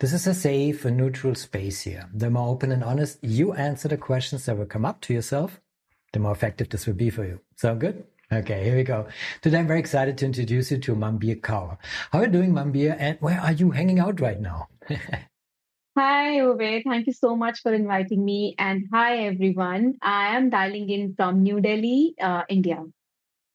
This is a safe and neutral space here. The more open and honest you answer the questions that will come up to yourself, the more effective this will be for you. Sound good? Okay, here we go. Today I'm very excited to introduce you to Manbir Kaur. How are you doing, Manbir? And where are you hanging out right now? hi, Uwe. Thank you so much for inviting me. And hi, everyone. I am dialing in from New Delhi, uh, India.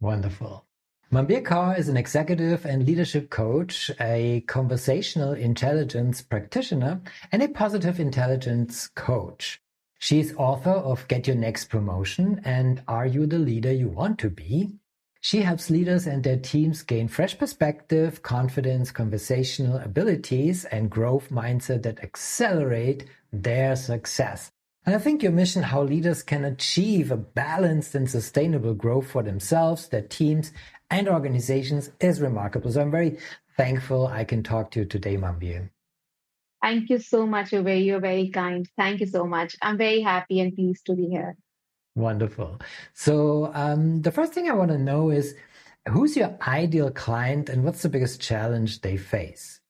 Wonderful. Manbir Kaur is an executive and leadership coach, a conversational intelligence practitioner, and a positive intelligence coach. She is author of Get Your Next Promotion and Are You the Leader You Want to Be? She helps leaders and their teams gain fresh perspective, confidence, conversational abilities, and growth mindset that accelerate their success. And I think your mission, how leaders can achieve a balanced and sustainable growth for themselves, their teams, and organizations is remarkable. So I'm very thankful I can talk to you today, Manbir. Thank you so much, Uwe. You're very kind. Thank you so much. I'm very happy and pleased to be here. Wonderful. So um, the first thing I want to know is who's your ideal client and what's the biggest challenge they face?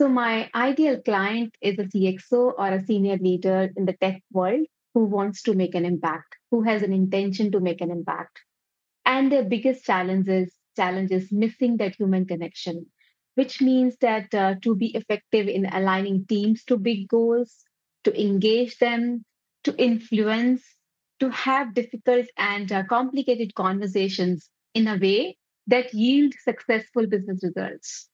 So my ideal client is a CXO or a senior leader in the tech world who wants to make an impact, who has an intention to make an impact. And their biggest challenge is, challenge is missing that human connection, which means that uh, to be effective in aligning teams to big goals, to engage them, to influence, to have difficult and uh, complicated conversations in a way that yield successful business results.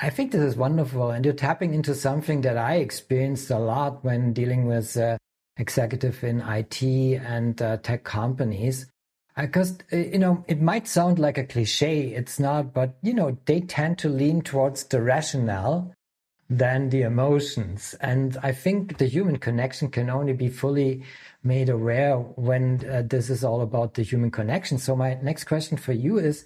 I think this is wonderful. And you're tapping into something that I experienced a lot when dealing with uh, executive in IT and uh, tech companies because uh, you know it might sound like a cliche it's not but you know they tend to lean towards the rationale than the emotions and i think the human connection can only be fully made aware when uh, this is all about the human connection so my next question for you is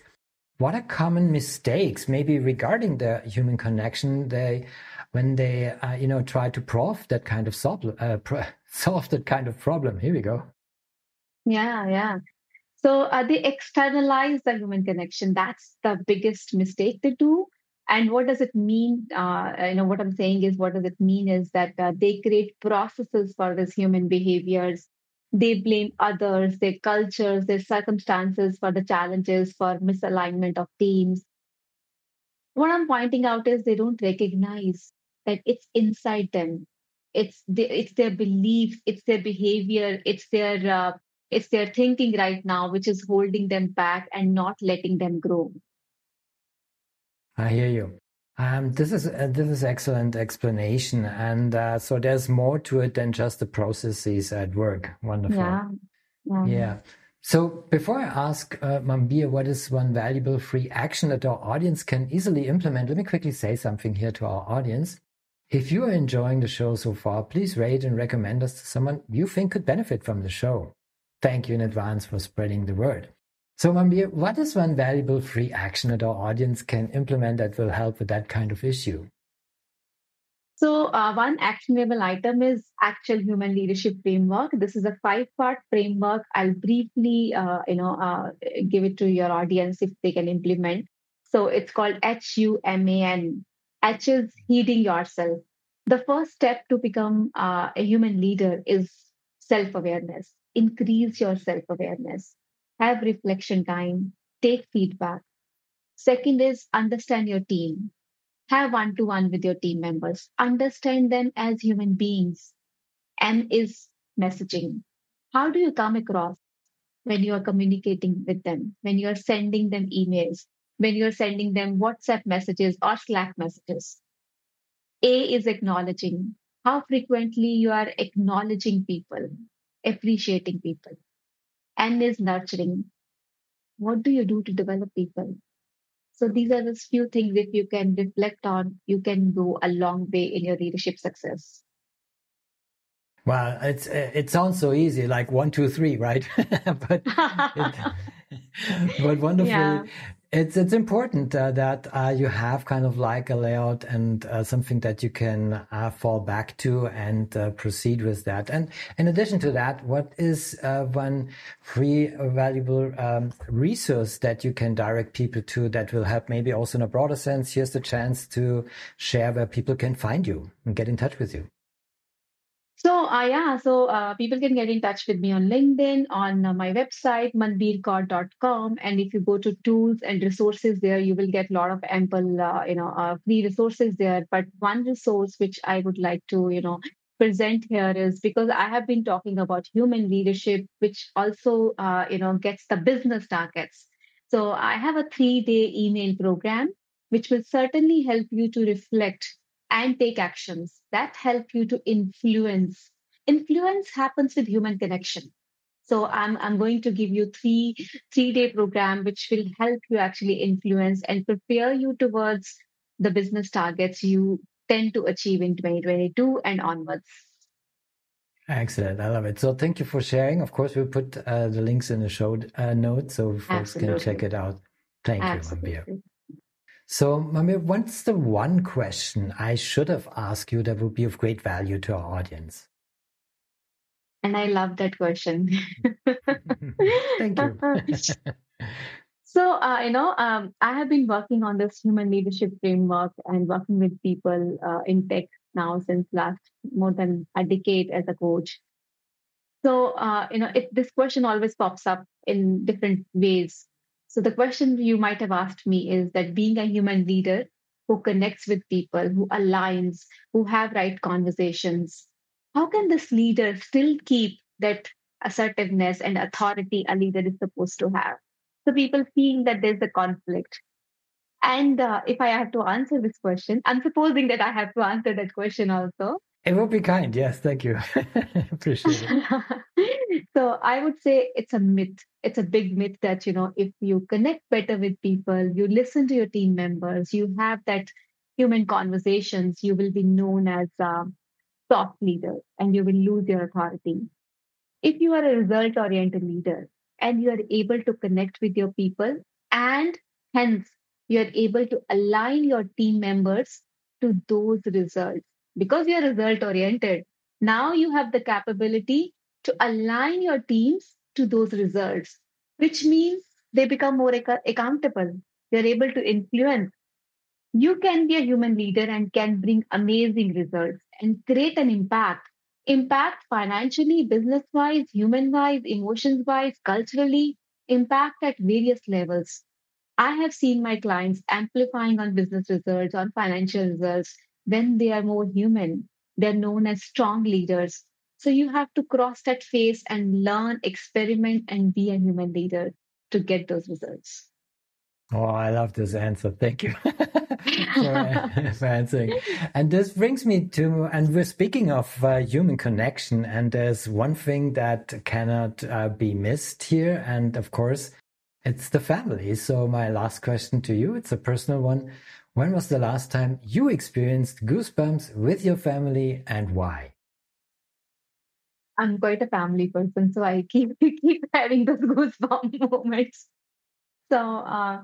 what are common mistakes maybe regarding the human connection they when they uh, you know try to prove that kind of solve, uh, solve that kind of problem here we go yeah yeah so uh, they externalize the human connection. That's the biggest mistake they do. And what does it mean? Uh, you know, what I'm saying is, what does it mean is that uh, they create processes for these human behaviors. They blame others, their cultures, their circumstances for the challenges, for misalignment of teams. What I'm pointing out is they don't recognize that it's inside them. It's the, it's their beliefs, it's their behavior, it's their uh, it's their thinking right now which is holding them back and not letting them grow. I hear you. Um, this is uh, this is excellent explanation, and uh, so there's more to it than just the processes at work. Wonderful. Yeah. Yeah. yeah. So before I ask uh, what is one valuable free action that our audience can easily implement, let me quickly say something here to our audience. If you are enjoying the show so far, please rate and recommend us to someone you think could benefit from the show. Thank you in advance for spreading the word. So, Manbir, what is one valuable free action that our audience can implement that will help with that kind of issue? So, uh, one actionable item is actual human leadership framework. This is a five-part framework. I'll briefly, uh, you know, uh, give it to your audience if they can implement. So, it's called HUMAN. H is heeding yourself. The first step to become uh, a human leader is self-awareness increase your self awareness, have reflection time, take feedback. Second is understand your team, have one to one with your team members, understand them as human beings. M is messaging. How do you come across when you are communicating with them, when you are sending them emails, when you're sending them WhatsApp messages or Slack messages? A is acknowledging. How frequently you are acknowledging people, appreciating people. N is nurturing. What do you do to develop people? So these are the few things if you can reflect on, you can go a long way in your leadership success. Well, it's it sounds so easy, like one, two, three, right? but it, but wonderful. Yeah. It's it's important uh, that uh, you have kind of like a layout and uh, something that you can uh, fall back to and uh, proceed with that. And in addition to that, what is uh, one free valuable um, resource that you can direct people to that will help maybe also in a broader sense? Here's the chance to share where people can find you and get in touch with you. So uh, yeah, so uh, people can get in touch with me on LinkedIn, on uh, my website, manbirkaur.com. And if you go to tools and resources there, you will get a lot of ample, uh, you know, uh, free resources there. But one resource which I would like to, you know, present here is because I have been talking about human leadership, which also, uh, you know, gets the business targets. So I have a three-day email program, which will certainly help you to reflect and take actions that help you to influence. Influence happens with human connection. So I'm, I'm going to give you three three day program which will help you actually influence and prepare you towards the business targets you tend to achieve in 2022 and onwards. Excellent. I love it. So thank you for sharing. Of course, we'll put uh, the links in the show uh, notes so folks Absolutely. can check it out. Thank Absolutely. you, Manbir. So, Manbir, what's the one question I should have asked you that would be of great value to our audience? And I love that question. Thank you. so, uh, you know, um, I have been working on this human leadership framework and working with people uh, in tech now since last more than a decade as a coach. So, uh, you know, it, this question always pops up in different ways so the question you might have asked me is that being a human leader who connects with people, who aligns, who have right conversations, how can this leader still keep that assertiveness and authority a leader is supposed to have? So people feel that there's a conflict. And uh, if I have to answer this question, I'm supposing that I have to answer that question also. It will be kind. Yes, thank you. Appreciate it. so I would say it's a myth. It's a big myth that, you know, if you connect better with people, you listen to your team members, you have that human conversations, you will be known as a soft leader and you will lose your authority. If you are a result oriented leader and you are able to connect with your people and hence you are able to align your team members to those results because you're result oriented, now you have the capability to align your teams to those results, which means they become more ac- accountable. They're able to influence. You can be a human leader and can bring amazing results and create an impact. Impact financially, business wise, human wise, emotions wise, culturally, impact at various levels. I have seen my clients amplifying on business results, on financial results, when they are more human, they're known as strong leaders. So you have to cross that phase and learn, experiment, and be a human leader to get those results. Oh, I love this answer. Thank you for, for, answering. And this brings me to, and we're speaking of uh, human connection, and there's one thing that cannot uh, be missed here. And of course, it's the family. So my last question to you, it's a personal one. When was the last time you experienced goosebumps with your family and why? I'm quite a family person, so I keep keep having those goosebump moments. So uh,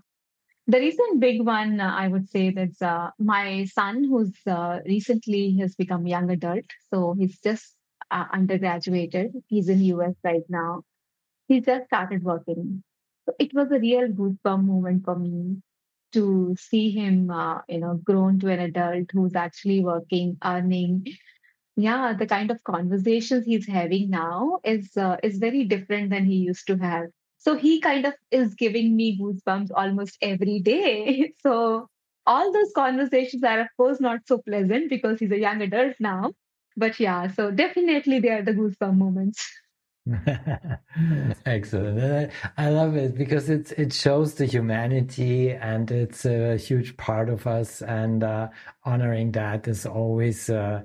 the recent big one, uh, I would say, that's uh, my son, who's uh, recently has become young adult. So he's just uh, undergraduated. He's in US right now. He just started working. So it was a real goosebump moment for me to see him, uh, you know, grown to an adult who's actually working, earning. Yeah, the kind of conversations he's having now is uh, is very different than he used to have. So he kind of is giving me goosebumps almost every day. So all those conversations are, of course, not so pleasant because he's a young adult now. But yeah, so definitely they are the goosebump moments. Excellent. I love it because it it shows the humanity and it's a huge part of us and uh, honoring that is always uh,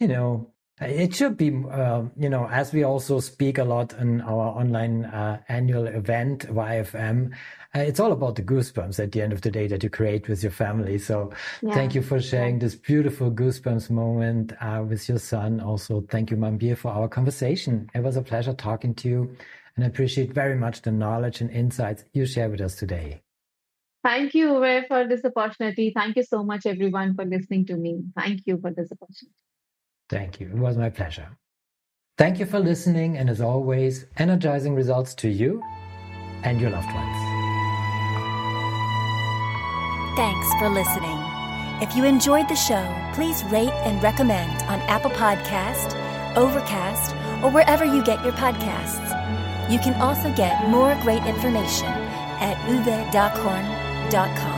you know It should be, uh, you know, as we also speak a lot in our online uh, annual event, YFM, uh, it's all about the goosebumps at the end of the day that you create with your family. So yeah. thank you for sharing this beautiful goosebumps moment uh, with your son. Also, thank you, Manbir, for our conversation. It was a pleasure talking to you and I appreciate very much the knowledge and insights you share with us today. Thank you, Uwe, for this opportunity. Thank you so much, everyone, for listening to me. Thank you for this opportunity. Thank you. It was my pleasure. Thank you for listening, and as always, energizing results to you and your loved ones. Thanks for listening. If you enjoyed the show, please rate and recommend on Apple Podcast, Overcast, or wherever you get your podcasts. You can also get more great information at uwedockhorn.com.